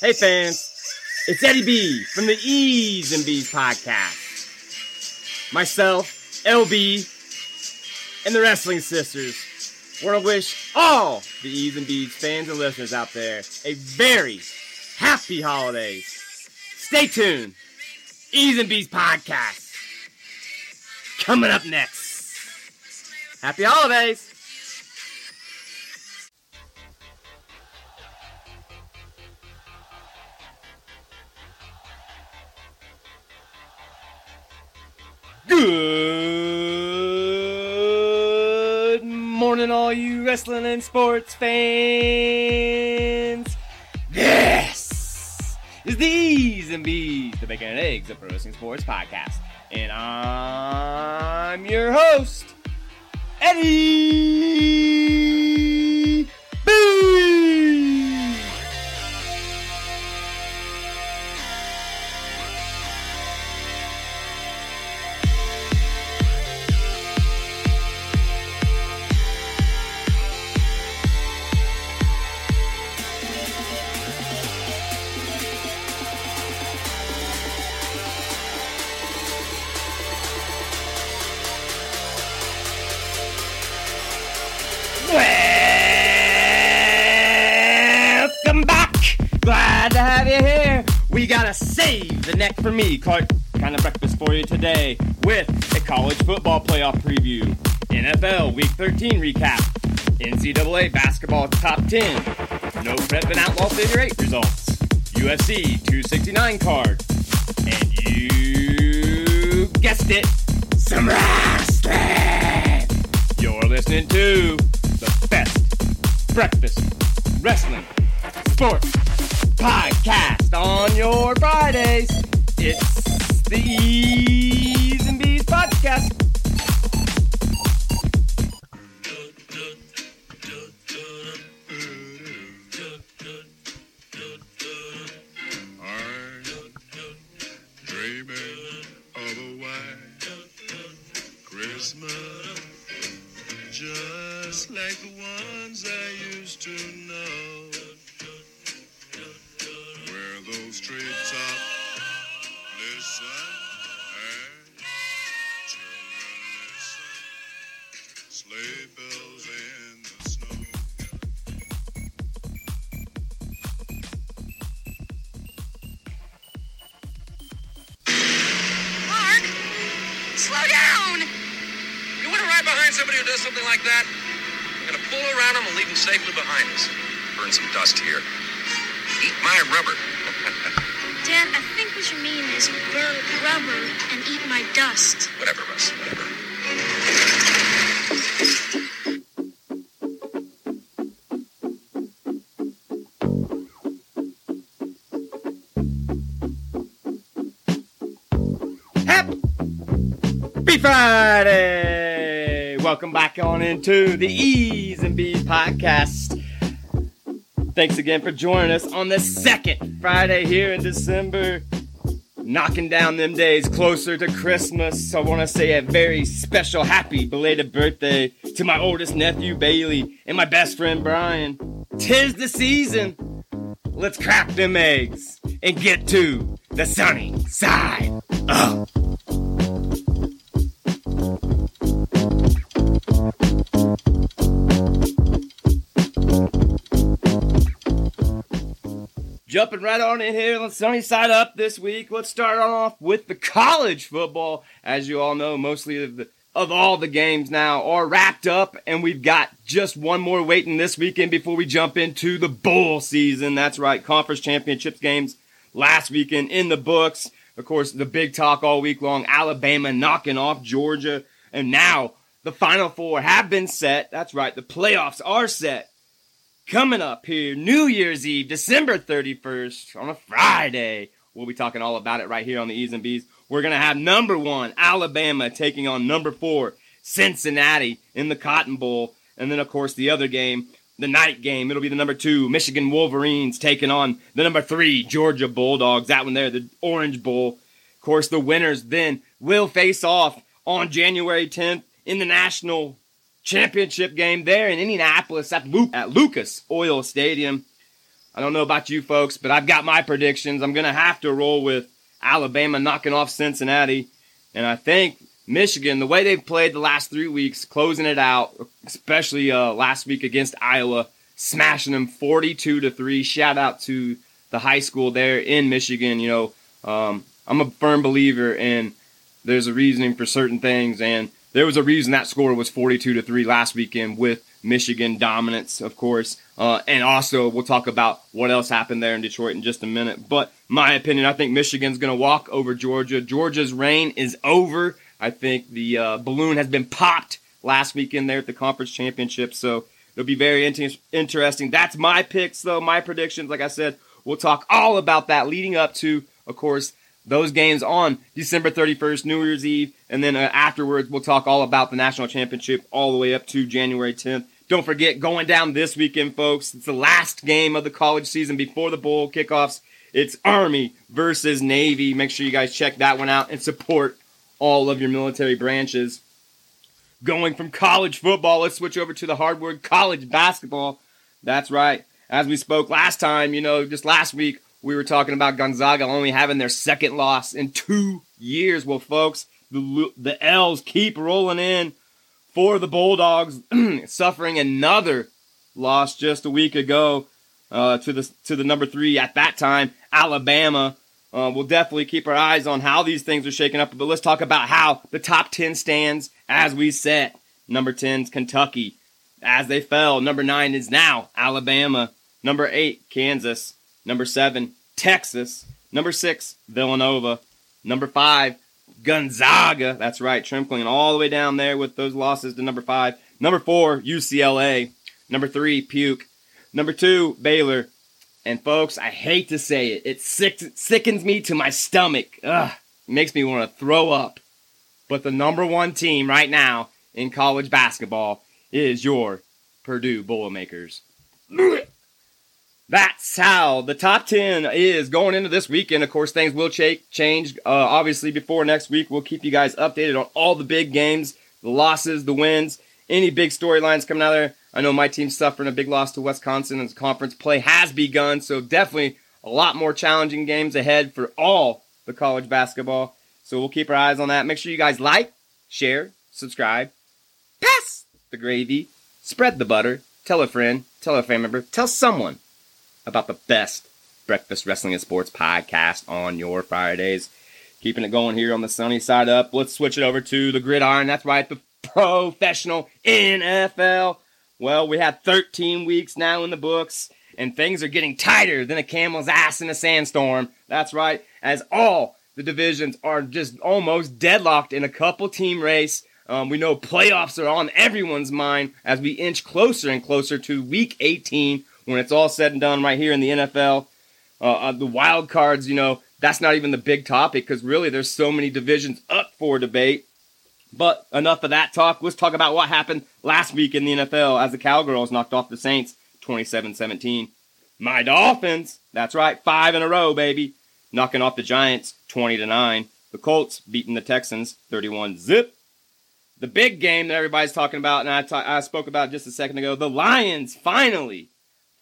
Hey fans, it's Eddie B from the E's and B's podcast. Myself, LB, and the Wrestling Sisters want to wish all the E's and B's fans and listeners out there a very happy holidays. Stay tuned. E's and B's podcast coming up next. Happy holidays. Wrestling and sports fans. This is the E's and B's, the Bacon and Eggs of Pro Wrestling Sports podcast. And I'm your host, Eddie gotta save the neck for me, Clark. Kind of breakfast for you today with a college football playoff preview, NFL Week 13 recap, NCAA basketball top 10, no prep and outlaw figure 8 results, UFC 269 card, and you guessed it, some wrestling. You're listening to the best breakfast wrestling sports podcast on your Fridays. It's the somebody who does something like that? I'm gonna pull around him and leave him safely behind us. Burn some dust here. Eat my rubber. Dad, I think what you mean is burn rubber and eat my dust. whatever, Russ. Whatever. Welcome back on into the E's and B's podcast. Thanks again for joining us on the second Friday here in December. Knocking down them days closer to Christmas. I want to say a very special happy belated birthday to my oldest nephew Bailey and my best friend Brian. Tis the season. Let's crack them eggs and get to the sunny side up. Jumping right on in here the sunny side up this week. Let's start off with the college football. As you all know, mostly of, the, of all the games now are wrapped up, and we've got just one more waiting this weekend before we jump into the bowl season. That's right, conference championships games last weekend in the books. Of course, the big talk all week long Alabama knocking off Georgia, and now the final four have been set. That's right, the playoffs are set coming up here New Year's Eve, December 31st, on a Friday. We'll be talking all about it right here on the E's and B's. We're going to have number one, Alabama, taking on number four, Cincinnati, in the Cotton Bowl. And then, of course, the other game, the night game, it'll be the number two, Michigan Wolverines, taking on the number three, Georgia Bulldogs. That one there, the Orange Bowl. Of course, the winners then will face off on January 10th in the national championship game there in Indianapolis at, Lu- at Lucas Oil Stadium. I don't know about you folks, but I've got my predictions. I'm going to have to roll with Alabama knocking off Cincinnati. And I think Michigan, the way they've played the last three weeks, closing it out, especially uh, last week against Iowa, smashing them 42 to 3. Shout out to the high school there in Michigan. You know, um, I'm a firm believer in there's a reasoning for certain things, and there was a reason that score was 42 to 3 last weekend with Michigan dominance, of course. Uh, and also, we'll talk about what else happened there in Detroit in just a minute. But my opinion, I think Michigan's going to walk over Georgia. Georgia's reign is over. I think the uh, balloon has been popped last weekend there at the conference championship. So it'll be very inter- interesting. That's my picks, though, my predictions. Like I said, we'll talk all about that leading up to, of course, those games on December 31st, New Year's Eve. And then uh, afterwards, we'll talk all about the national championship all the way up to January 10th. Don't forget, going down this weekend, folks, it's the last game of the college season before the bowl kickoffs. It's Army versus Navy. Make sure you guys check that one out and support all of your military branches. Going from college football, let's switch over to the hardwood college basketball. That's right. As we spoke last time, you know, just last week, we were talking about Gonzaga only having their second loss in two years. Well, folks, the, the L's keep rolling in for the Bulldogs, suffering another loss just a week ago uh, to the to the number three at that time, Alabama. Uh, we'll definitely keep our eyes on how these things are shaking up. But let's talk about how the top ten stands as we set. Number 10's Kentucky, as they fell. Number nine is now Alabama. Number eight, Kansas. Number seven, Texas. Number six, Villanova. Number five, Gonzaga. That's right, trickling all the way down there with those losses to number five. Number four, UCLA. Number three, Puke. Number two, Baylor. And folks, I hate to say it, it sick, sickens me to my stomach. Ugh, makes me want to throw up. But the number one team right now in college basketball is your Purdue Boilermakers. That's how the top 10 is going into this weekend. Of course, things will ch- change. Uh, obviously, before next week, we'll keep you guys updated on all the big games, the losses, the wins, any big storylines coming out there. I know my team's suffering a big loss to Wisconsin as conference play has begun, so definitely a lot more challenging games ahead for all the college basketball. So we'll keep our eyes on that. Make sure you guys like, share, subscribe, pass the gravy, spread the butter, tell a friend, tell a family member, tell someone about the best breakfast wrestling and sports podcast on your Fridays. Keeping it going here on the sunny side up. Let's switch it over to the gridiron. That's right, the professional NFL. Well, we have 13 weeks now in the books, and things are getting tighter than a camel's ass in a sandstorm. That's right, as all the divisions are just almost deadlocked in a couple team race. Um, we know playoffs are on everyone's mind as we inch closer and closer to week 18 when it's all said and done right here in the NFL. Uh, uh, the wild cards, you know, that's not even the big topic because really there's so many divisions up for debate. But enough of that talk. Let's talk about what happened last week in the NFL as the Cowgirls knocked off the Saints 27 17. My Dolphins, that's right, five in a row, baby, knocking off the Giants 20 to 9. The Colts beating the Texans 31 zip. The big game that everybody's talking about, and I—I spoke about just a second ago, the Lions finally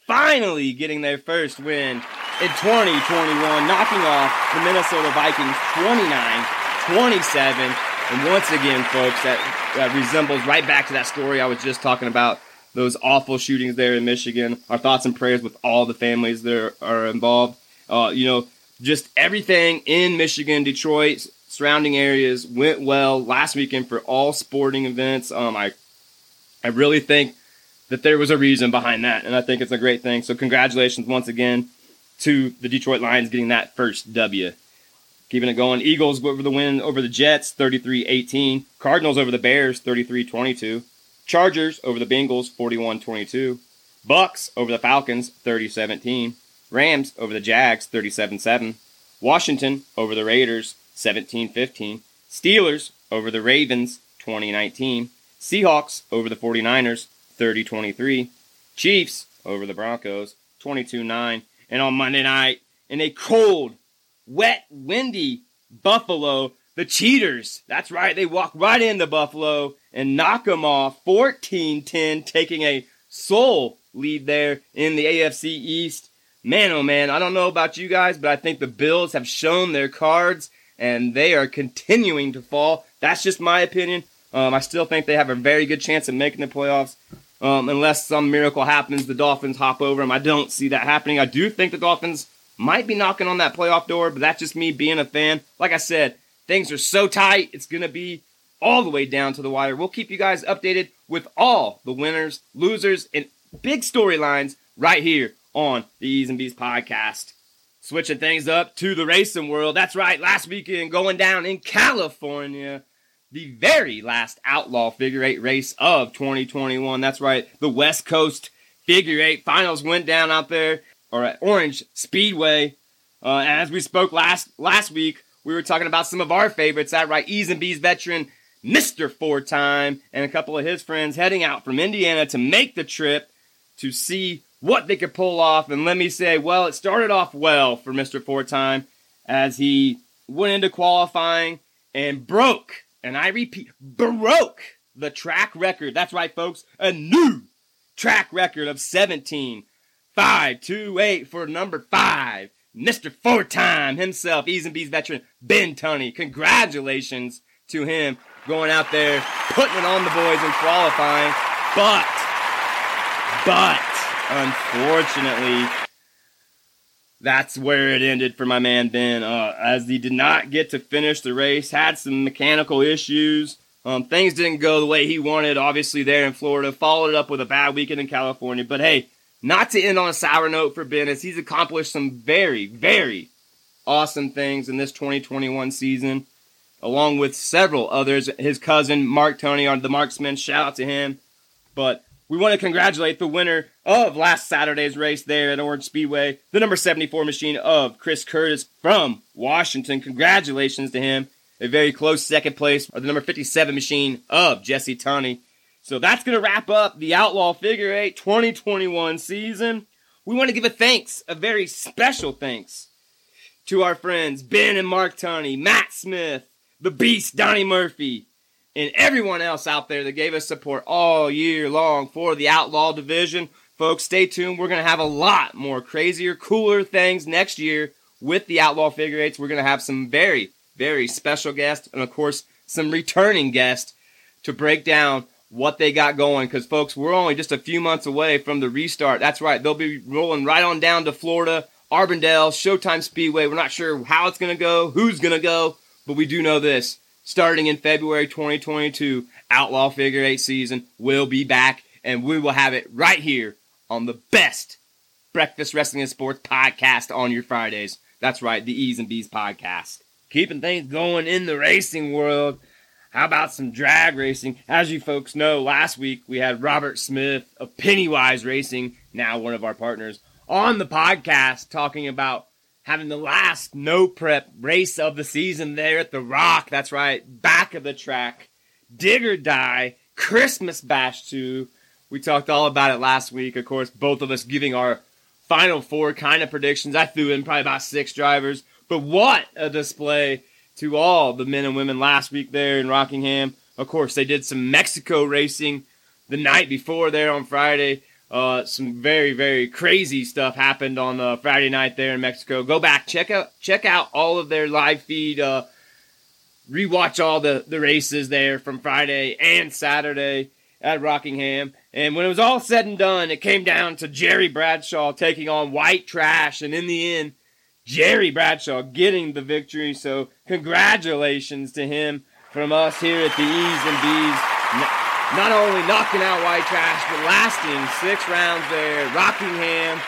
finally getting their first win in 2021, knocking off the Minnesota Vikings 29 27. And once again, folks, that, that resembles right back to that story I was just talking about those awful shootings there in Michigan. Our thoughts and prayers with all the families that are, involved. Uh, you know, just everything in Michigan, Detroit, surrounding areas went well last weekend for all sporting events. Um, I, I really think that there was a reason behind that, and I think it's a great thing. So congratulations once again to the Detroit Lions getting that first W. Keeping it going. Eagles over the win over the Jets 33-18. Cardinals over the Bears 33-22. Chargers over the Bengals 41-22. Bucks over the Falcons 30-17. Rams over the Jags 37-7. Washington over the Raiders 17-15. Steelers over the Ravens 2019. Seahawks over the 49ers 30 23. Chiefs over the Broncos 22 9. And on Monday night, in a cold, wet, windy Buffalo, the Cheaters, that's right, they walk right into Buffalo and knock them off 14 10, taking a sole lead there in the AFC East. man, oh man, I don't know about you guys, but I think the Bills have shown their cards and they are continuing to fall. That's just my opinion. Um, I still think they have a very good chance of making the playoffs. Um, unless some miracle happens, the Dolphins hop over them. I don't see that happening. I do think the Dolphins might be knocking on that playoff door, but that's just me being a fan. Like I said, things are so tight, it's going to be all the way down to the wire. We'll keep you guys updated with all the winners, losers, and big storylines right here on the E's and B's podcast. Switching things up to the racing world. That's right, last weekend going down in California the very last outlaw figure eight race of 2021. That's right, the West Coast figure eight finals went down out there or at Orange Speedway. Uh, as we spoke last last week, we were talking about some of our favorites. That right, E's and B's veteran Mr. Four Time and a couple of his friends heading out from Indiana to make the trip to see what they could pull off. And let me say, well, it started off well for Mr. Four Time as he went into qualifying and broke and I repeat, broke the track record. That's right, folks. A new track record of 17. 5, 2, 8 for number 5. Mr. Four Time himself, E's and B's veteran, Ben Tunney. Congratulations to him going out there, putting it on the boys and qualifying. But, but, unfortunately, that's where it ended for my man Ben. Uh, as he did not get to finish the race, had some mechanical issues. Um, things didn't go the way he wanted, obviously, there in Florida. Followed it up with a bad weekend in California. But hey, not to end on a sour note for Ben, as he's accomplished some very, very awesome things in this 2021 season, along with several others. His cousin, Mark Tunney, on the Marksman, shout out to him. But we want to congratulate the winner of last Saturday's race there at Orange Speedway, the number 74 machine of Chris Curtis from Washington. Congratulations to him. A very close second place of the number 57 machine of Jesse Tunney. So that's going to wrap up the Outlaw Figure 8 2021 season. We want to give a thanks, a very special thanks, to our friends Ben and Mark Tunney, Matt Smith, the Beast Donnie Murphy, and everyone else out there that gave us support all year long for the Outlaw Division. Folks, stay tuned. We're going to have a lot more crazier, cooler things next year with the Outlaw Figure Eights. We're going to have some very, very special guests and, of course, some returning guests to break down what they got going. Because, folks, we're only just a few months away from the restart. That's right. They'll be rolling right on down to Florida, Auburndale, Showtime Speedway. We're not sure how it's going to go, who's going to go, but we do know this starting in February 2022, Outlaw Figure 8 season will be back, and we will have it right here on the best breakfast wrestling and sports podcast on your Fridays. That's right, the E's and B's podcast. Keeping things going in the racing world. How about some drag racing? As you folks know, last week we had Robert Smith of Pennywise Racing, now one of our partners, on the podcast talking about having the last no prep race of the season there at the Rock. That's right, back of the track. Dig or Die, Christmas Bash 2. We talked all about it last week. Of course, both of us giving our final four kind of predictions. I threw in probably about six drivers. But what a display to all the men and women last week there in Rockingham. Of course, they did some Mexico racing the night before there on Friday. Uh, some very very crazy stuff happened on uh, Friday night there in Mexico. Go back check out check out all of their live feed. Uh, rewatch all the the races there from Friday and Saturday at Rockingham. And when it was all said and done, it came down to Jerry Bradshaw taking on White Trash, and in the end, Jerry Bradshaw getting the victory. So congratulations to him from us here at the E's and B's not only knocking out White Trash, but lasting six rounds there. Rockingham,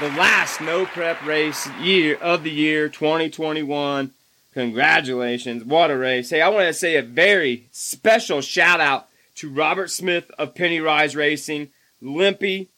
the last no prep race year of the year 2021. Congratulations. What a race. Hey, I want to say a very special shout out to Robert Smith of Pennywise Racing, Limpy,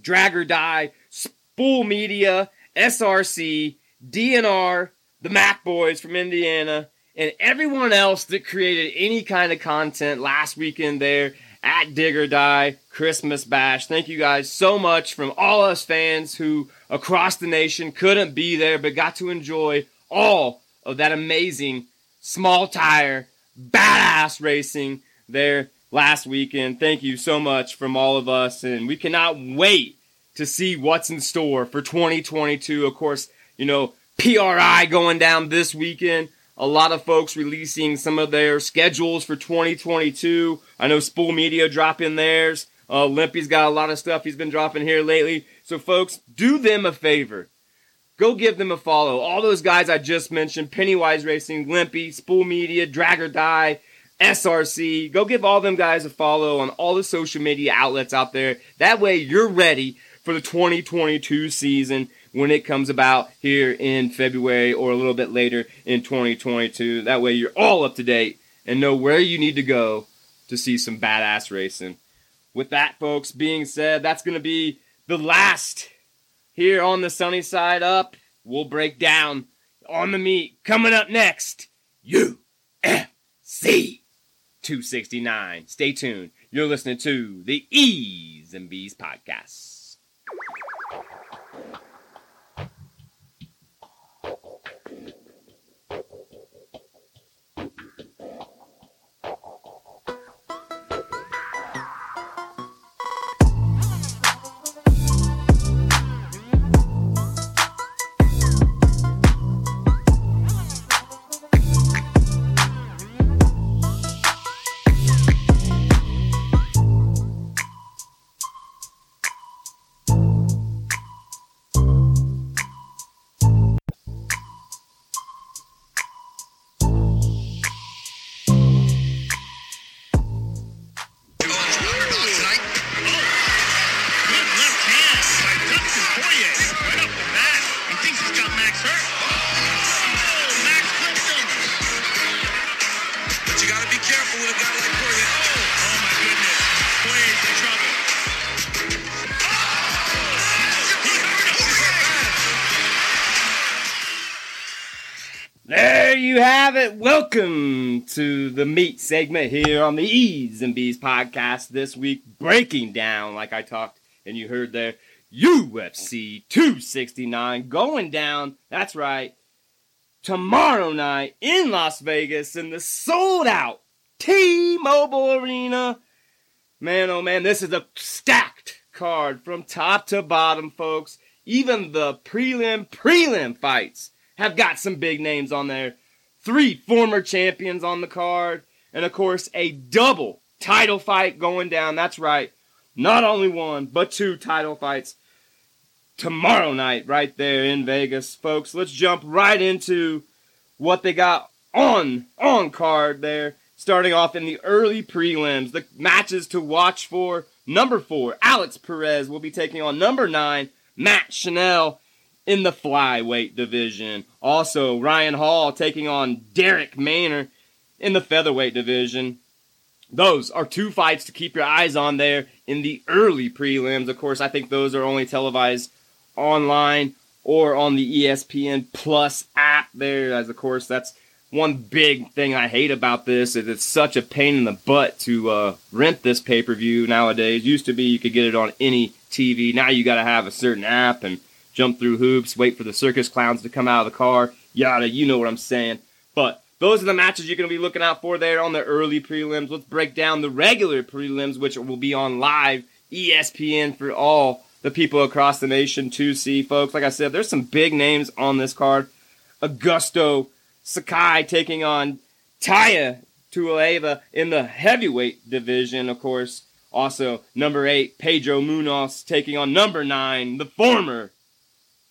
Drag or Die, Spool Media, SRC, DNR, the Mac Boys from Indiana, and everyone else that created any kind of content last weekend there at Dig or Die Christmas Bash. Thank you guys so much from all us fans who across the nation couldn't be there but got to enjoy all of that amazing small tire badass racing there last weekend. Thank you so much from all of us and we cannot wait to see what's in store for 2022. Of course, you know, PRI going down this weekend. A lot of folks releasing some of their schedules for 2022. I know Spool Media dropping theirs. Uh, Limpy's got a lot of stuff he's been dropping here lately. So, folks, do them a favor. Go give them a follow. All those guys I just mentioned Pennywise Racing, Limpy, Spool Media, Drag or Die, SRC. Go give all them guys a follow on all the social media outlets out there. That way you're ready for the 2022 season when it comes about here in February or a little bit later in 2022. That way you're all up to date and know where you need to go to see some badass racing. With that, folks, being said, that's going to be the last here on the sunny side up. We'll break down on the meat. Coming up next, UFC 269. Stay tuned. You're listening to the E's and B's podcast. Welcome to the meat segment here on the E's and B's podcast this week, breaking down, like I talked and you heard there, UFC 269 going down. That's right. Tomorrow night in Las Vegas in the sold out T Mobile Arena. Man, oh man, this is a stacked card from top to bottom, folks. Even the prelim prelim fights have got some big names on there. Three former champions on the card, and of course, a double title fight going down. That's right. Not only one, but two title fights tomorrow night, right there in Vegas. Folks, let's jump right into what they got on on card there. Starting off in the early prelims, the matches to watch for. Number four, Alex Perez will be taking on number nine, Matt Schnell in the flyweight division. Also, Ryan Hall taking on Derek Maynard in the featherweight division. Those are two fights to keep your eyes on there in the early prelims. Of course, I think those are only televised online or on the ESPN Plus app there. As of course, that's one big thing I hate about this is it's such a pain in the butt to uh, rent this pay per view nowadays. Used to be you could get it on any TV. Now you got to have a certain app and jump through hoops, wait for the circus clowns to come out of the car, yada. You know what I'm saying. But those are the matches you're going to be looking out for there on the early prelims. Let's break down the regular prelims, which will be on live ESPN for all the people across the nation to see, folks. Like I said, there's some big names on this card. Augusto Sakai taking on Tai Tuivasa in the heavyweight division, of course. Also, number eight, Pedro Munhoz taking on number nine, the former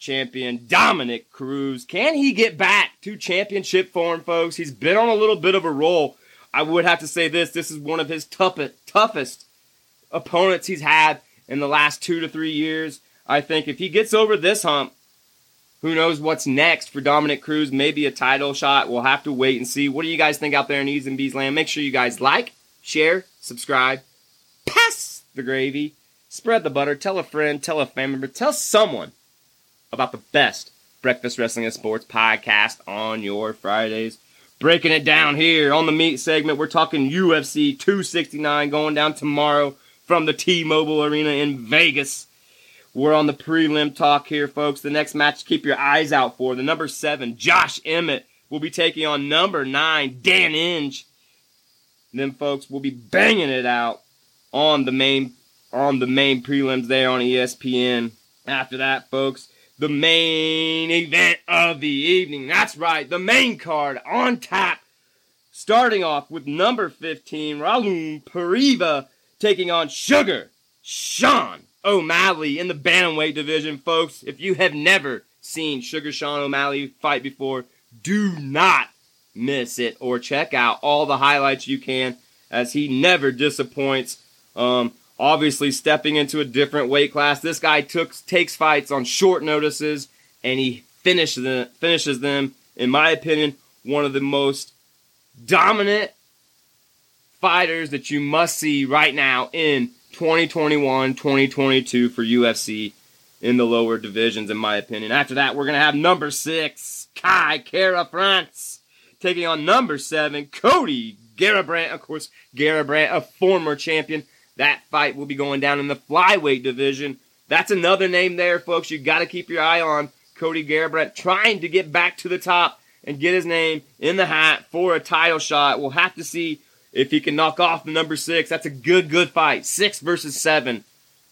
champion Dominick Cruz. Can he get back to championship form, folks? He's been on a little bit of a roll. I would have to say this: this is one of his toughest, toughest opponents he's had in the last two to three years. I think if he gets over this hump, who knows what's next for Dominick Cruz? Maybe a title shot. We'll have to wait and see. What do you guys think out there in E's and B's land? Make sure you guys like, share, subscribe, pass the gravy, spread the butter, tell a friend, tell a family member, tell someone about the best breakfast wrestling and sports podcast on your Fridays. Breaking it down here on the meat segment, we're talking UFC 269 going down tomorrow from the T-Mobile Arena in Vegas. We're on the prelim talk here, folks. The next match keep your eyes out for. The number seven, Josh Emmett, will be taking on number nine, Dan Ige. Then, folks, we'll be banging it out on the main on the main prelims there on ESPN. After that, folks, the main event of the evening. That's right, the main card on tap. Starting off with number 15, Raul Pariva taking on Sugar Sean O'Malley in the bantamweight division, folks. If you have never seen Sugar Sean O'Malley fight before, do not miss it or check out all the highlights you can as he never disappoints. Um, obviously, stepping into a different weight class, this guy took takes fights on short notices and he finishes them, finishes them. In my opinion, one of the most dominant fighters that you must see right now in 2021, 2022 for UFC in the lower divisions, in my opinion. After that, we're going to have number six, Kai Kara-France, taking on number seven, Cody Garbrandt. Of course, Garbrandt, a former champion. That fight will be going down in the flyweight division. That's another name there, folks. You got to keep your eye on Cody Garbrandt trying to get back to the top and get his name in the hat for a title shot. We'll have to see if he can knock off the number six. That's a good, good fight. Six versus seven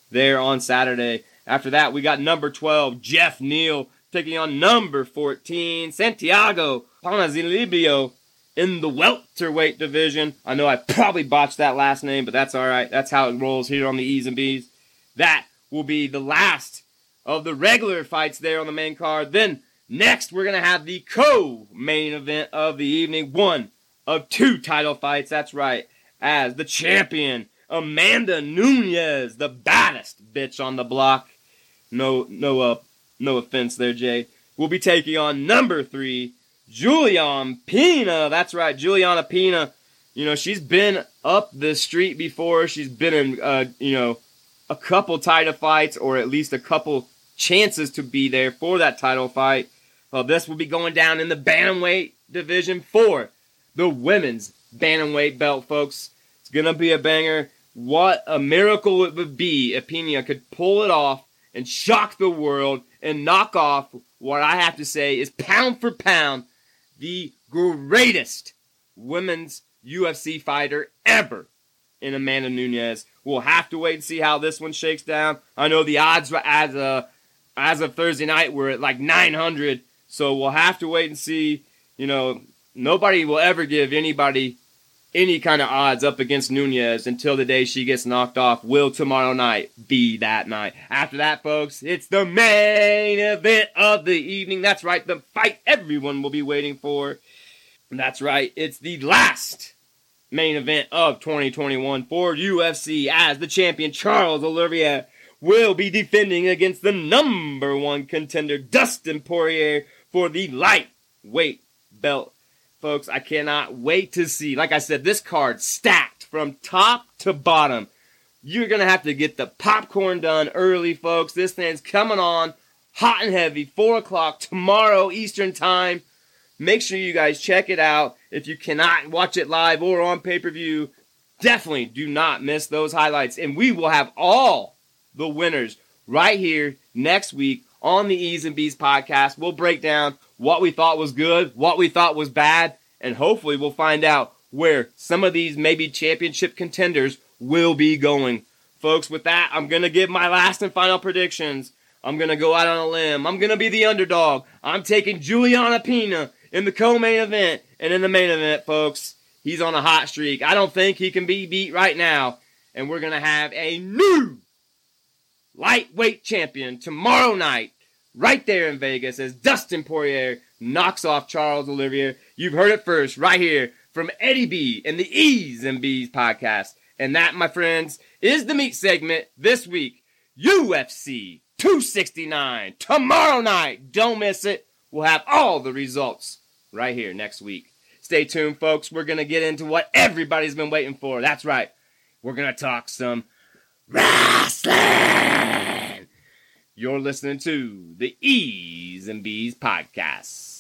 there on Saturday. After that, we got number 12, Geoff Neal, taking on number 14, Santiago Ponzinibbio in the welterweight division. I know I probably botched that last name, but that's all right. That's how it rolls here on the E's and B's. That will be the last of the regular fights there on the main card. Then next, we're going to have the co-main event of the evening. One of two title fights. That's right. As the champion, Amanda Nunes, the baddest bitch on the block. No, no, uh, no offense there, Jay. We'll be taking on number three, Julian Pena. That's right, Juliana Pena. You know, she's been up the street before. She's been in, uh, you know, a couple title fights or at least a couple chances to be there for that title fight. Well, this will be going down in the bantamweight division for the women's bantamweight belt, folks. It's gonna be a banger. What a miracle it would be if Pena could pull it off and shock the world and knock off what I have to say is pound for pound the greatest women's UFC fighter ever in Amanda Nunes. We'll have to wait and see how this one shakes down. I know the odds as a as of Thursday night were at like 900, so we'll have to wait and see. You know, nobody will ever give anybody any kind of odds up against Nunes until the day she gets knocked off. Will tomorrow night be that night? After that, folks, it's the main event of the evening. That's right, the fight everyone will be waiting for. That's right, it's the last main event of 2021 for UFC as the champion Charles Oliveira will be defending against the number one contender Dustin Poirier for the lightweight belt. Folks, I cannot wait to see. Like I said, this card stacked from top to bottom. You're going to have to get the popcorn done early, folks. This thing's coming on hot and heavy, 4 o'clock tomorrow Eastern Time. Make sure you guys check it out. If you cannot watch it live or on pay per view, definitely do not miss those highlights. And we will have all the winners right here next week on the E's and B's podcast. We'll break down what we thought was good, what we thought was bad, and hopefully we'll find out where some of these maybe championship contenders will be going. Folks, with that, I'm going to give my last and final predictions. I'm going to go out on a limb. I'm going to be the underdog. I'm taking Juliana Pena in the co-main event and in the main event, folks. He's on a hot streak. I don't think he can be beat right now. And we're going to have a new lightweight champion tomorrow night right there in Vegas as Dustin Poirier knocks off Charles Oliveira. You've heard it first right here from Eddie B and the E's and B's podcast. And that, my friends, is the meat segment this week. UFC 269 tomorrow night. Don't miss it. We'll have all the results right here next week. Stay tuned, folks. We're going to get into what everybody's been waiting for. That's right. We're going to talk some wrestling. You're listening to the E's and B's podcast.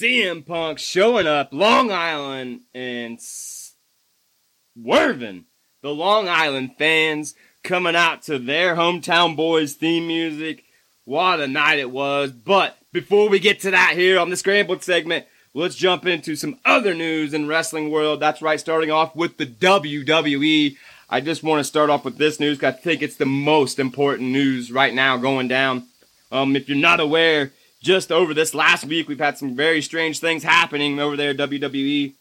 CM Punk showing up Long Island and swerving the Long Island fans coming out to their hometown boys theme music. What a night it was. But before we get to that here on the Scrambled segment, let's jump into some other news in wrestling world. That's right, starting off with the WWE. I just want to start off with this news because I think it's the most important news right now going down. Um, if you're not aware, just over this last week, we've had some very strange things happening over there at WWE.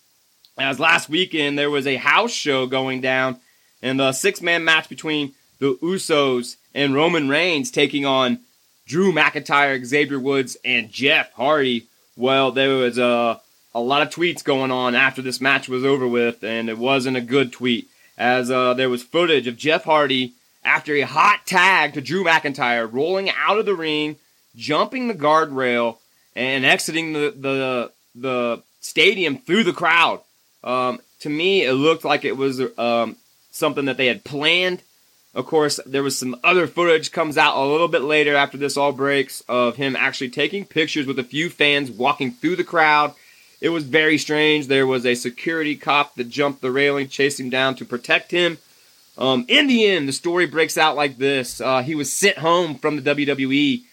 As last weekend, there was a house show going down, and the six man match between the Usos and Roman Reigns taking on Drew McIntyre, Xavier Woods, and Jeff Hardy. Well, there was a, a lot of tweets going on after this match was over with, and it wasn't a good tweet, as uh, there was footage of Jeff Hardy after a hot tag to Drew McIntyre, rolling out of the ring, jumping the guardrail, and exiting the the, the stadium through the crowd. Um, to me, it looked like it was um, something that they had planned. Of course, there was some other footage comes out a little bit later after this all breaks of him actually taking pictures with a few fans walking through the crowd. It was very strange. There was a security cop that jumped the railing, chased him down to protect him. Um, in the end, the story breaks out like this: uh, He was sent home from the WWE,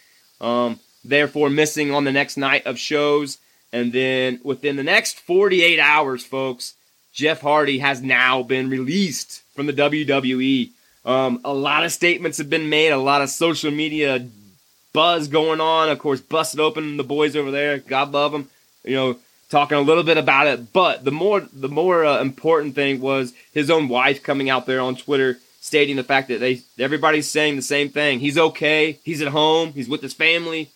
um, therefore missing on the next night of shows. And then within the next 48 hours, folks, Jeff Hardy has now been released from the WWE. Um, a lot of statements have been made, a lot of social media buzz going on. Of course, busted open the boys over there. God love them. You know, talking a little bit about it. But the more the more uh, important thing was his own wife coming out there on Twitter stating the fact that they everybody's saying the same thing. He's okay. He's at home. He's with his family.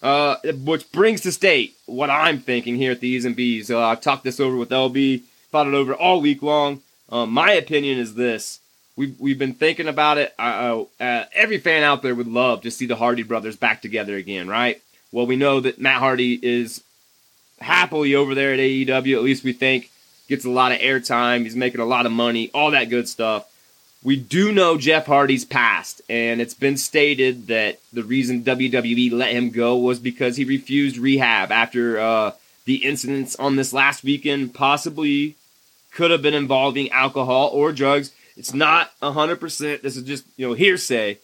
Uh, which brings to state what I'm thinking here at the E's and B's. Uh, I've talked this over with LB, thought it over all week long. Um, my opinion is this: we've we've been thinking about it. Uh, uh, every fan out there would love to see the Hardy brothers back together again, right? Well, we know that Matt Hardy is happily over there at AEW. At least we think gets a lot of airtime. He's making a lot of money, all that good stuff. We do know Jeff Hardy's past, and it's been stated that the reason WWE let him go was because he refused rehab after uh, the incidents on this last weekend, possibly could have been involving alcohol or drugs. It's not 100%. This is just, you know, hearsay.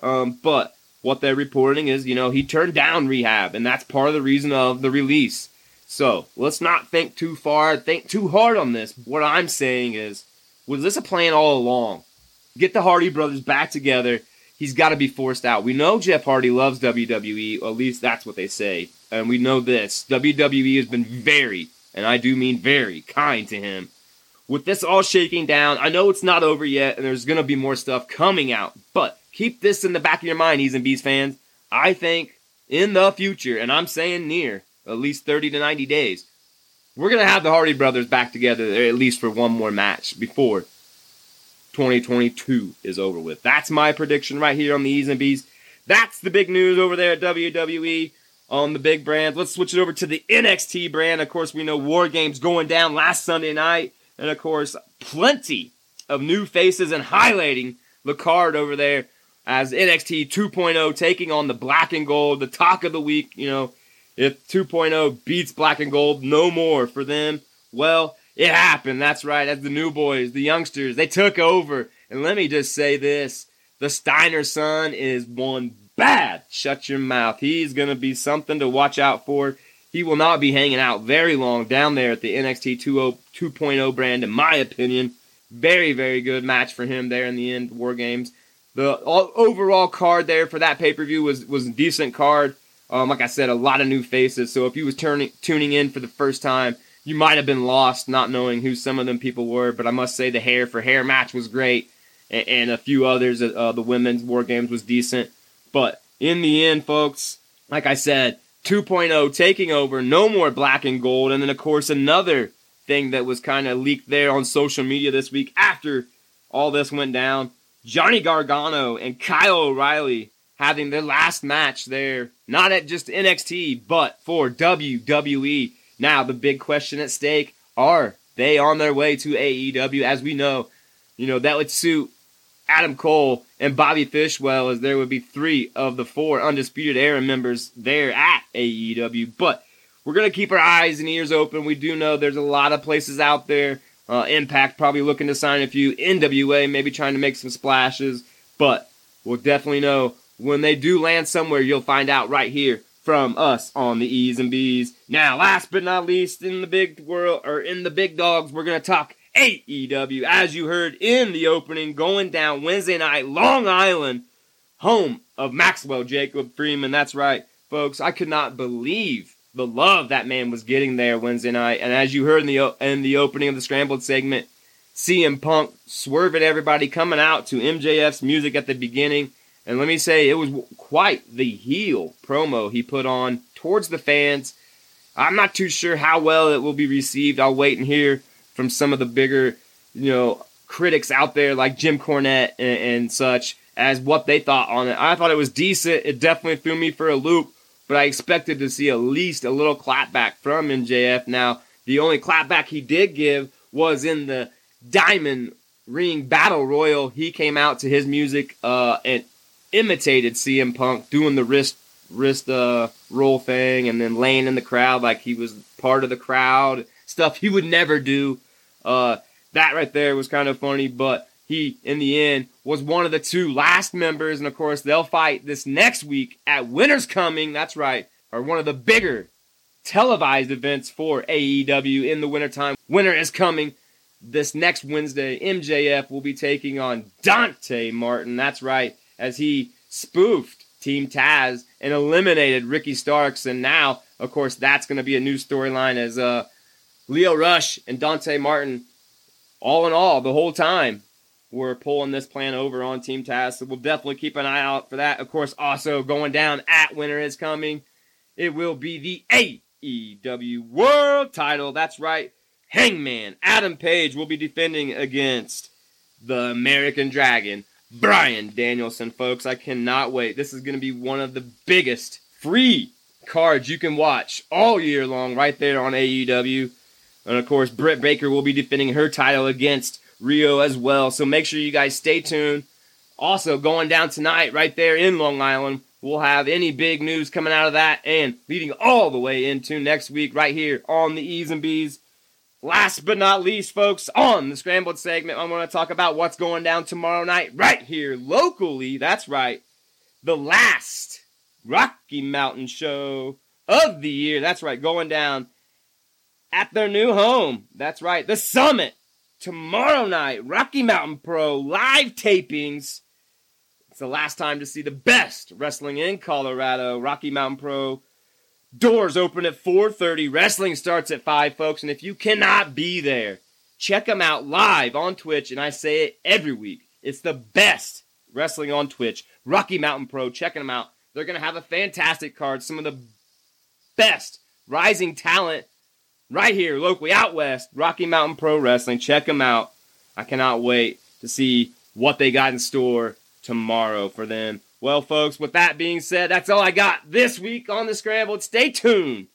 Um, but what they're reporting is, you know, he turned down rehab, and that's part of the reason of the release. So let's not think too far, think too hard on this. What I'm saying is, was this a plan all along? Get the Hardy brothers back together. He's got to be forced out. We know Jeff Hardy loves WWE, at least that's what they say. And we know this WWE has been very, and I do mean very, kind to him. With this all shaking down, I know it's not over yet, and there's going to be more stuff coming out. But keep this in the back of your mind, E's and B's fans. I think in the future, and I'm saying near, at least 30 to 90 days, we're going to have the Hardy brothers back together at least for one more match before 2022 is over with. That's my prediction right here on the E's and B's. That's the big news over there at WWE on the big brand. Let's switch it over to the NXT brand. Of course, we know War Games going down last Sunday night. And of course, plenty of new faces and highlighting the card over there as NXT 2.0 taking on the black and gold, the talk of the week. You know, if 2.0 beats black and gold, no more for them. Well, it happened. That's right. As the new boys, the youngsters, they took over. And let me just say this the Steiner son is one bad. Shut your mouth. He's going to be something to watch out for. He will not be hanging out very long down there at the NXT 2.0 brand, in my opinion. Very, very good match for him there in the end, War Games. The overall card there for that pay per view was, was a decent card. Um, like I said, a lot of new faces. So if you was turning tuning in for the first time, you might have been lost not knowing who some of them people were. But I must say the hair for hair match was great, and, and a few others. Uh, the women's war games was decent. But in the end, folks, like I said, 2.0 taking over. No more black and gold, and then of course another thing that was kind of leaked there on social media this week after all this went down. Johnny Gargano and Kyle O'Reilly having their last match there, not at just NXT, but for WWE. Now, the big question at stake are they on their way to AEW? As we know, you know, that would suit Adam Cole and Bobby Fish well as there would be three of the four undisputed era members there at AEW. But we're going to keep our eyes and ears open. We do know there's a lot of places out there. Uh, Impact probably looking to sign a few. NWA maybe trying to make some splashes. But we'll definitely know when they do land somewhere, you'll find out right here from us on the Eeez N Beez. Now, last but not least, in the big world or in the big dogs, we're to talk AEW, as you heard in the opening, going down Wednesday night, Long Island, home of Maxwell Jacob Friedman. That's right, folks. I could not believe the love that man was getting there Wednesday night. And as you heard in the in the opening of the scrambled segment, CM Punk swerving everybody coming out to MJF's music at the beginning. And let me say, it was quite the heel promo he put on towards the fans. I'm not too sure how well it will be received. I'll wait and hear from some of the bigger, you know, critics out there like Jim Cornette and, and such as what they thought on it. I thought it was decent. It definitely threw me for a loop, but I expected to see at least a little clapback from MJF. Now, the only clapback he did give was in the Diamond Ring Battle Royal. He came out to his music uh, and imitated CM Punk doing the wrist wrist uh, roll thing and then laying in the crowd like he was part of the crowd stuff he would never do. Uh, that right there was kind of funny, but he, in the end, was one of the two last members. And of course, they'll fight this next week at Winter's Coming. That's right, or one of the bigger televised events for AEW in the wintertime. Winter is coming. This next Wednesday, MJF will be taking on Dante Martin. That's right, as he spoofed Team Taz and eliminated Ricky Starks. And now, of course, that's going to be a new storyline as uh, Lio Rush and Dante Martin, all in all, the whole time, were pulling this plan over on Team Taz. So we'll definitely keep an eye out for that. Of course, also going down at Winter is Coming. It will be the AEW World title. That's right. Hangman Adam Page will be defending against the American Dragon, Bryan Danielson, folks. I cannot wait. This is going to be one of the biggest free cards you can watch all year long right there on AEW. And of course, Britt Baker will be defending her title against Riho as well. So make sure you guys stay tuned. Also, going down tonight, right there in Long Island, we'll have any big news coming out of that and leading all the way into next week, right here on the Eeez N Beez. Last but not least, folks, on the Scrambled segment, I'm going to talk about what's going down tomorrow night, right here locally. That's right. The last Rocky Mountain show of the year. That's right, going down at their new home. That's right, the Summit. Tomorrow night, Rocky Mountain Pro live tapings. It's the last time to see the best wrestling in Colorado. Rocky Mountain Pro doors open at 4:30. Wrestling starts at 5, folks, and if you cannot be there, check them out live on Twitch and I say it every week. It's the best wrestling on Twitch. Rocky Mountain Pro, checking them out. They're going to have a fantastic card, some of the best rising talent right here locally out west, Rocky Mountain Pro Wrestling. Check them out. I cannot wait to see what they got in store tomorrow for them. Well, folks, with that being said, that's all I got this week on the Scrambled. Stay tuned.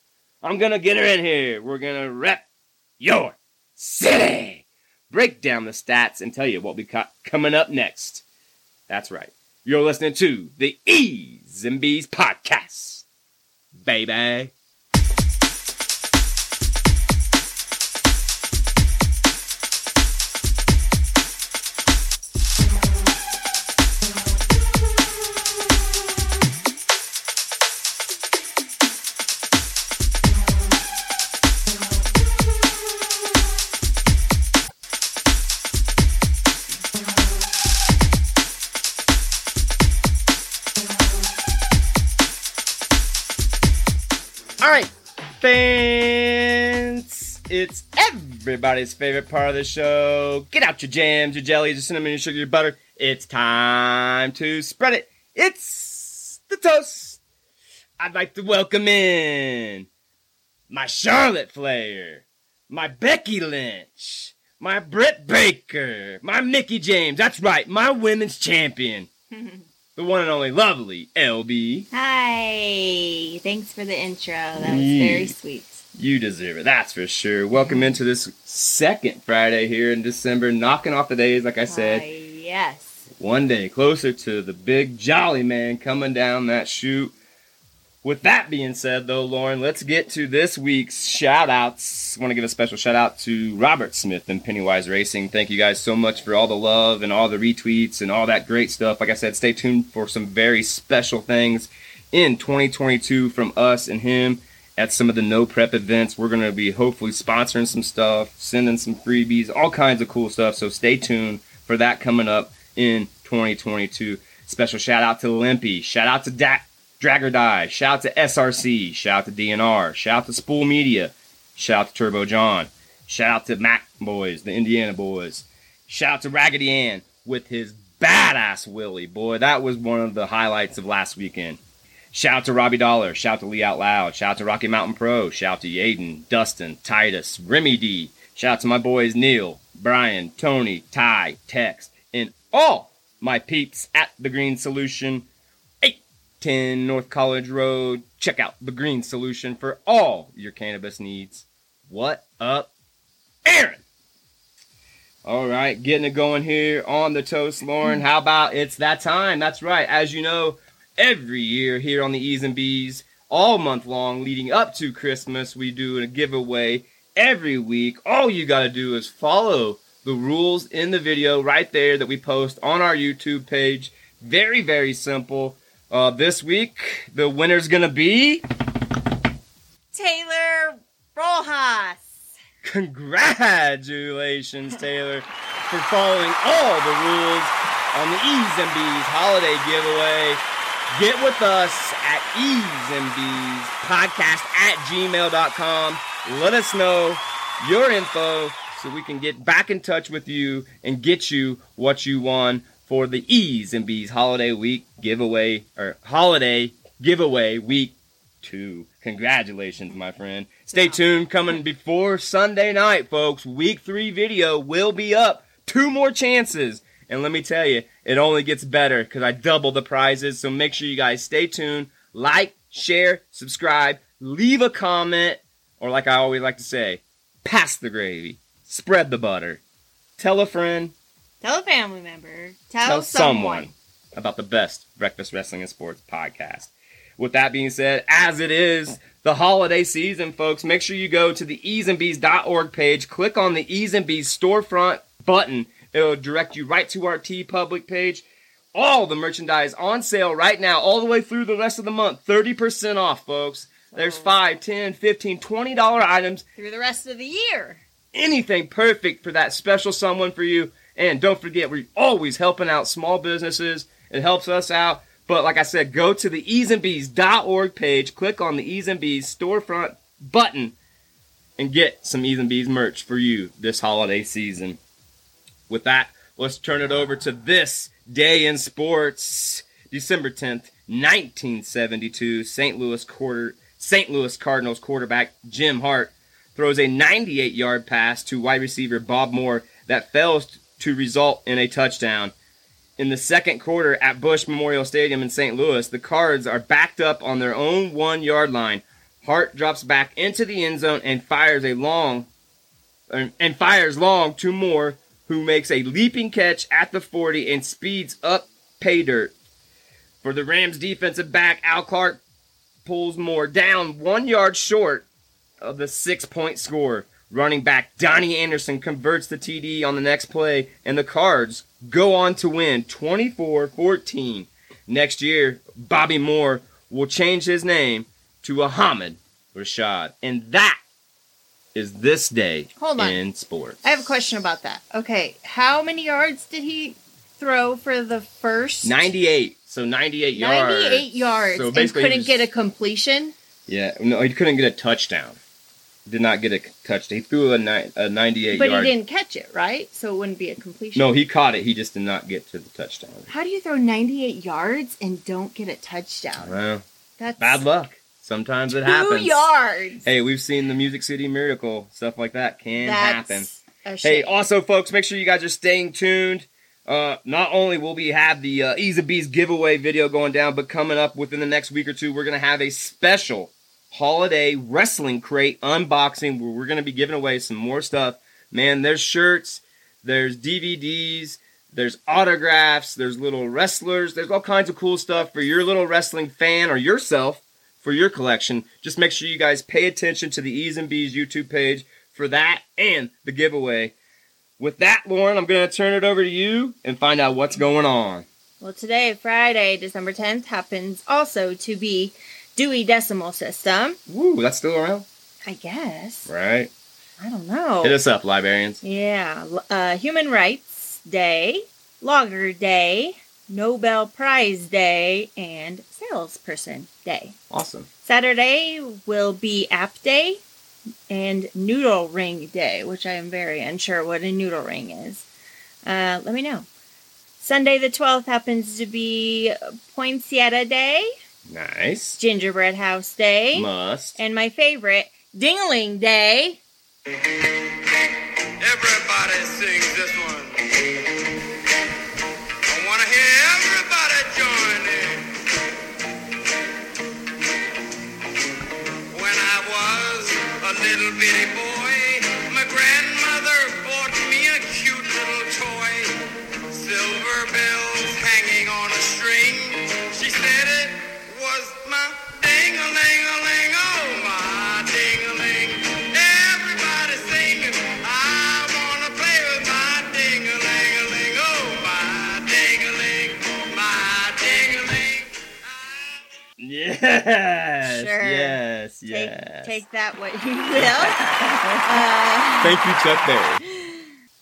I'm going to get her in here. We're going to rep your city. Break down the stats and tell you what we got coming up next. That's right. You're listening to the Eeez N Beez podcast. Baby. Everybody's favorite part of the show. Get out your jams, your jellies, your cinnamon, your sugar, your butter. It's time to spread it. It's the toast. I'd like to welcome in my Charlotte Flair, my Becky Lynch, my Britt Baker, my Mickie James. That's right, my women's champion. the one and only lovely LB. Hi. Thanks for the intro. That was very sweet. You deserve it. That's for sure. Welcome into this second Friday here in December, knocking off the days, like I said. Uh, yes. one day closer to the big jolly man coming down that chute. With that being said, though, Lauren, let's get to this week's shout outs. I want to give a special shout out to Robert Smith and Pennywise Racing. Thank you guys so much for all the love and all the retweets and all that great stuff. Like I said, stay tuned for some very special things in 2022 from us and him at some of the no prep events. We're going to be hopefully sponsoring some stuff, sending some freebies, all kinds of cool stuff. So stay tuned for that coming up in 2022. Special shout out to Limpy. Shout out to da- Drag or Die. Shout out to SRC. Shout out to DNR. Shout out to Spool Media. Shout out to Turbo John. Shout out to Mac Boys, the Indiana Boys. Shout out to Raggedy Ann with his badass Willie. Boy, that was one of the highlights of last weekend. Shout out to Robbie Dollar. Shout out to Lee Out Loud. Shout out to Rocky Mountain Pro. Shout out to Yaden, Dustin, Titus, Remy D. Shout out to my boys Neil, Brian, Tony, Ty, Tex, and all my peeps at The Green Solution, 810 North College Road. Check out The Green Solution for all your cannabis needs. What up, Aaron? All right, getting it going here on the toast, Lauren. Mm. How about it's that time? That's right. As you know, every year here on the Eeez N Beez, all month long leading up to Christmas, we do a giveaway every week. All you got to do is follow the rules in the video right there that we post on our YouTube page. Very, very simple. Uh, this week, the winner's going to be. Taylor Rojas. Congratulations, Taylor, for following all the rules on the Eeez N Beez holiday giveaway. Get with us at E's and B's podcast at gmail.com. Let us know your info so we can get back in touch with you and get you what you won for the Eeez N Beez holiday week giveaway or holiday giveaway week two. Congratulations, my friend. Stay tuned. Coming before Sunday night, folks. Week three video will be up. Two more chances. And let me tell you, it only gets better because I double the prizes. So make sure you guys stay tuned. Like, share, subscribe, leave a comment, or like I always like to say, pass the gravy, spread the butter, tell a friend, Tell a family member. Tell, tell someone. someone about the best breakfast wrestling and sports podcast. With that being said, as it is the holiday season, folks, make sure you go to the eeeznbeez.org page, click on the Eeez N Beez storefront button. It'll direct you right to our TeePublic page. All the merchandise on sale right now, all the way through the rest of the month. 30% off, folks. There's 5, 10, 15, $20 items Through the rest of the year. anything perfect for that special someone for you. And don't forget, we're always helping out small businesses. It helps us out. But like I said, go to the eeeznbeez.org page, click on the Eeez N Beez storefront button, and get some Eeez N Beez merch for you this holiday season. With that, let's turn it over to this day in sports. December 10th, 1972, St. Louis quarter St. Louis Cardinals quarterback Jim Hart throws a 98-yard pass to wide receiver Bob Moore that fails to result in a touchdown. In the second quarter at Busch Memorial Stadium in St. Louis, the Cards are backed up on their own 1-yard line. Hart drops back into the end zone and fires a long and fires long to Moore, who makes a leaping catch at the 40 and speeds up pay dirt. For the Rams defensive back, Al Clark pulls Moore down one yard short of the six point score. Running back Donny Anderson converts the TD on the next play, and the Cards go on to win 24 14. Next year, Bobby Moore will change his name to Ahmad Rashad. And that is this day Hold on. in sports. I have a question about that. Okay, how many yards did he throw for the first 98. So 98 yards. 98 yards So and basically, he couldn't get a completion? Yeah, no, he couldn't get a touchdown. Did not get a touchdown. He threw a, ni- a 98 But yard. he didn't catch it, right? So it wouldn't be a completion. No, he caught it. He just did not get to the touchdown. How do you throw 98 yards and don't get a touchdown? Well, That's bad luck. Sometimes it Two happens. yards. Hey, we've seen the Music City Miracle. Stuff like that can happen. That's a Hey, also, folks, make sure you guys are staying tuned. Uh, not only will we have the uh, Ease of Bees giveaway video going down, but coming up within the next week or two, we're going to have a special holiday wrestling crate unboxing where we're going to be giving away some more stuff. Man, there's shirts, there's DVDs, there's autographs, there's little wrestlers, there's all kinds of cool stuff for your little wrestling fan or yourself for your collection. Just make sure you guys pay attention to the Eeez N Beez YouTube page for that and the giveaway. With that, Lauren, I'm going to turn it over to you and find out what's going on. Well, today, Friday, December 10th, happens also to be Dewey Decimal System. Woo, that's still around? I guess. Right. I don't know. Hit us up, librarians. Yeah. Uh, Human Rights Day, Lager Day, Nobel Prize Day, and Salesperson Day. Awesome. Saturday will be App Day and Noodle Ring Day, which I am very unsure what a noodle ring is. Uh, let me know. Sunday the 12th happens to be Poinsettia Day, Nice. Gingerbread House Day, Must. and my favorite, Dingling Day. Everybody sings this bitty boy, my grandmother bought me a cute little toy. Silver bells hanging on a string. She said it was my ding-a-ling-a-ling, oh my ding-a-ling. Everybody singing, I wanna play with my ding-a-ling-a-ling, oh my ding-a-ling, my ding-a-ling. Yes. Sure. Yes. Take, Yes. take that what you will. uh, Thank you, Chuck Berry.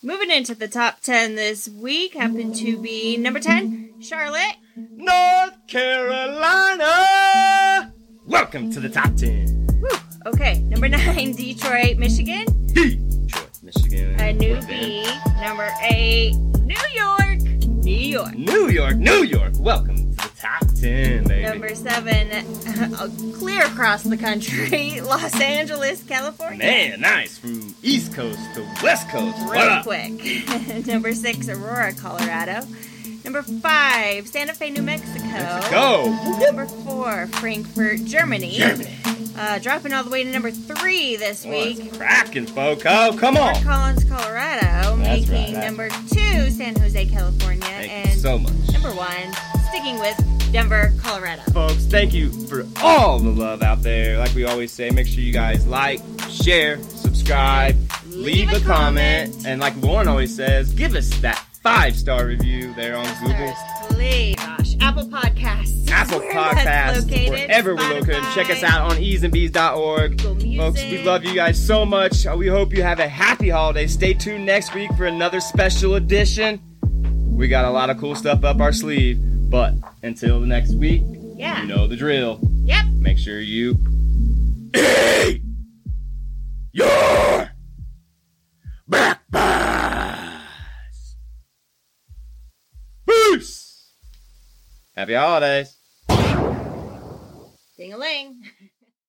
moving into the top 10 this week happened to be number 10, Charlotte. North Carolina. Welcome to the top 10. Whew. Okay, number 9, Detroit, Michigan. Detroit, Michigan. A new Would've been. B. Number 8, New York, New York. New York, New York. Welcome to the top 10, 7, uh, clear across the country, Los Angeles, California. Man, nice. From East Coast to West Coast. Real quick. Number 6, Aurora, Colorado. Number 5, Santa Fe, New Mexico. Let's go. Number 4, Frankfurt, Germany. Germany. Uh, dropping all the way to number 3 this week. What's cracking, Foco? Come on. Fort Collins, Colorado, That's making right, number two, San Jose, California, Thank and you so much. number one, sticking with Denver, Colorado. Folks, thank you for all the love out there. Like we always say, make sure you guys like, share, subscribe, leave, Leave a comment, comment. and like Lauren always says, give us that five star review there on Google. Please, gosh, Apple Podcasts, Apple where Podcasts, located, wherever we're located. Check us out on eeeznbeez.org. Folks, we love you guys so much. Uh, We hope you have a happy holiday. Stay tuned next week for another special edition. We got a lot of cool stuff up our sleeve. But until the next week, Yeah. you know the drill. Yep. Make sure you eat your breakfast. Peace. Happy holidays. Ding a ling.